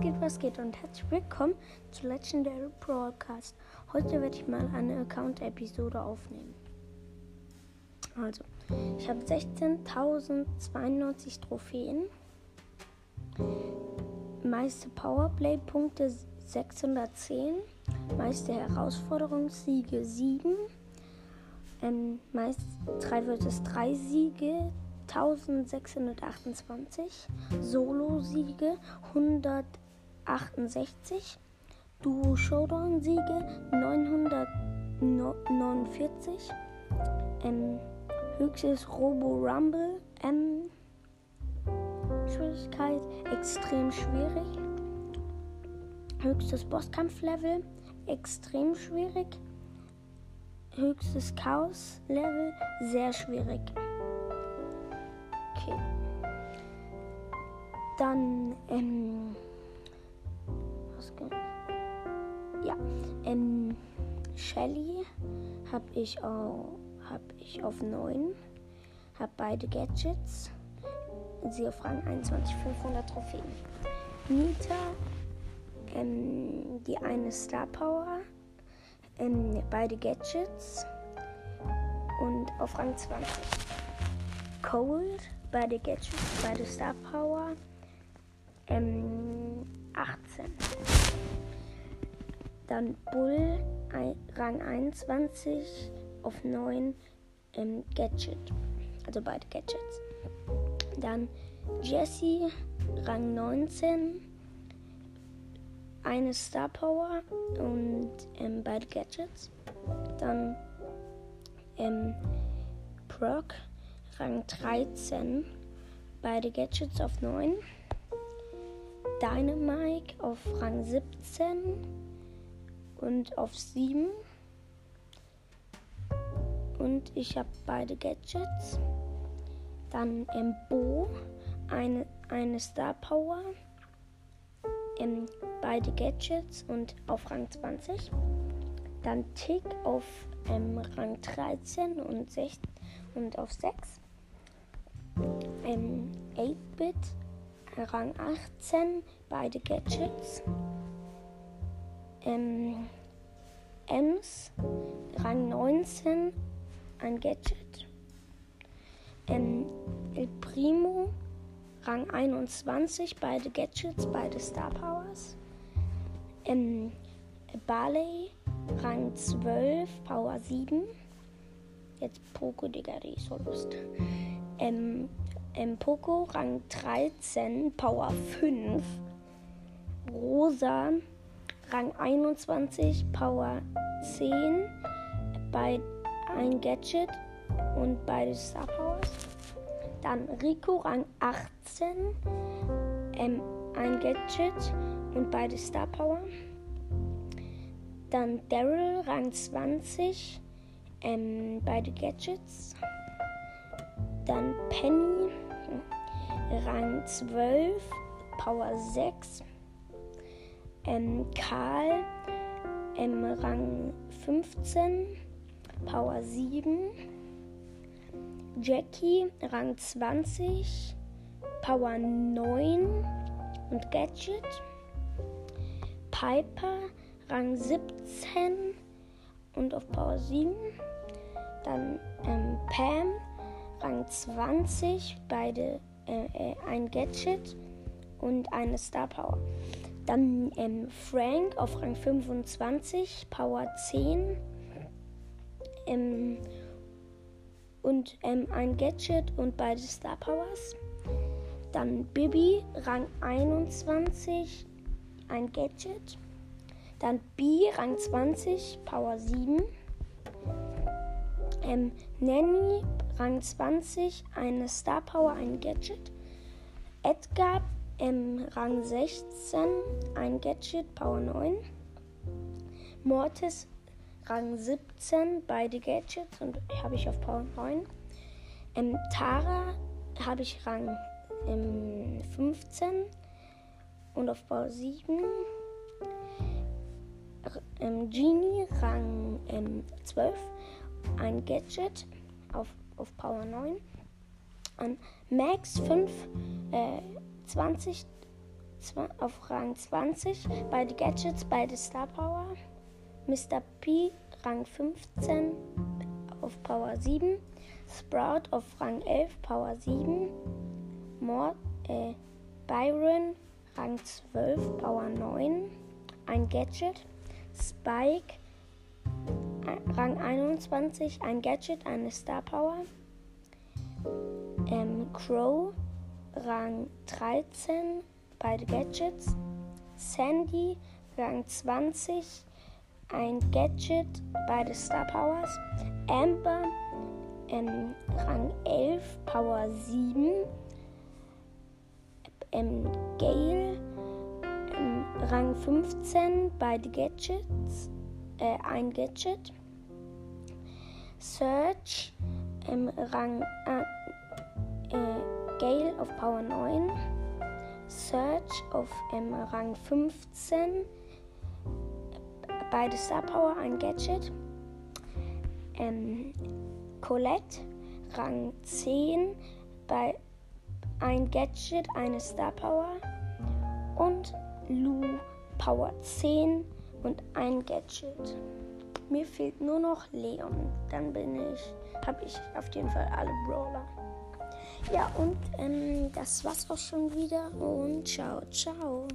Geht, was geht und herzlich willkommen zu Legendary Broadcast. Heute werde ich mal eine Account-Episode aufnehmen. Also, ich habe 16.092 Trophäen, meiste Powerplay-Punkte 610, meiste Herausforderungssiege 7, ähm, meist 3 vs 3 Siege 1628, Solo-Siege 168, Duo-Showdown-Siege 949, ähm, höchstes Robo-Rumble, ähm, Schwierigkeit extrem schwierig, höchstes Bosskampf-Level extrem schwierig, höchstes Chaos-Level sehr schwierig. Okay. Dann, ähm. Geht? Ja, ähm. Shelly habe ich, hab ich auf 9. Habe beide Gadgets. Sie auf Rang 21, 500 Trophäen. Nita, ähm, die eine Star Power. Ähm, beide Gadgets. Und auf Rang 20. Cold, beide Gadgets, beide Star Power. Ähm, 18. Dann Bull, Rang 21 auf 9 ähm, Gadget. Also beide Gadgets. Dann Jessie, Rang 19. Eine Star Power und ähm, beide Gadgets. Dann ähm, Brock, Rang 13. Beide Gadgets auf 9. Dynamike auf Rang 17 und auf 7. Und ich habe beide Gadgets. Dann ähm, Bo, eine, eine Star Power. Ähm, beide Gadgets und auf Rang 20. Dann Tick auf ähm, Rang 13 und, 6, und auf 6. Ähm, 8-Bit Rang 18, beide Gadgets. Ähm, Ems, Rang 19, ein Gadget. Ähm, El Primo, Rang 21, beide Gadgets, beide Star Powers. Ähm, Barley, Rang 12, Power 7. Jetzt Poco, die ist so Lust. Ähm, ähm, Poco, Rang 13, Power 5. Rosa, Rang 21, Power 10. Bei ein Gadget und beide Star Powers. Dann Rico, Rang 18, ähm, ein Gadget und beide Star Power. Dann Daryl, Rang 20, ähm, beide Gadgets. Dann Penny, Rang 12, Power 6. Ähm, Karl, ähm, Rang 15, Power 7. Jackie, Rang 20, Power 9 und Gadget. Piper, Rang 17 und auf Power 7. Dann ähm, Pam, Rang 20, beide äh, ein Gadget und eine Star Power. Dann ähm, Frank auf Rang 25, Power 10 ähm, und ähm, ein Gadget und beide Star Powers. Dann Bibi, Rang 21, ein Gadget. Dann B, Rang 20, Power 7. Ähm, Nanny, Rang 20, eine Star Power, ein Gadget. Edgar, ähm, Rang 16, ein Gadget, Power 9. Mortis, Rang 17, beide Gadgets und habe ich auf Power 9. Ähm, Tara habe ich Rang ähm, 15 und auf Power 7. Ähm, Genie, Rang ähm, 12, ein Gadget auf, auf Power 9. An Max 5, äh, 20 auf Rang 20. Beide Gadgets, beide Star Power. Mr. P Rang 15 auf Power 7. Sprout auf Rang 11 Power 7. Mord, äh, Byron Rang 12 Power 9. Ein Gadget. Spike Rang 21 ein Gadget, eine Star Power. Ähm, Crow Rang 13 beide Gadgets. Sandy, Rang 20, ein Gadget, beide Star Powers. Amber, ähm, Rang 11, Power 7. Ähm, Gale, ähm, Rang 15, beide Gadgets, äh, ein Gadget. Search, ähm, Rang äh, äh, Gale auf Power 9. Search auf ähm, Rang 15. Beide Star Power, ein Gadget. Ähm, Colette, Rang 10. Bei ein Gadget, eine Star Power. Und Lou, Power 10 und ein Gadget. Mir fehlt nur noch Leon. Dann bin ich, habe ich auf jeden Fall alle Brawler. Ja, und ähm, das war's auch schon wieder und ciao, ciao.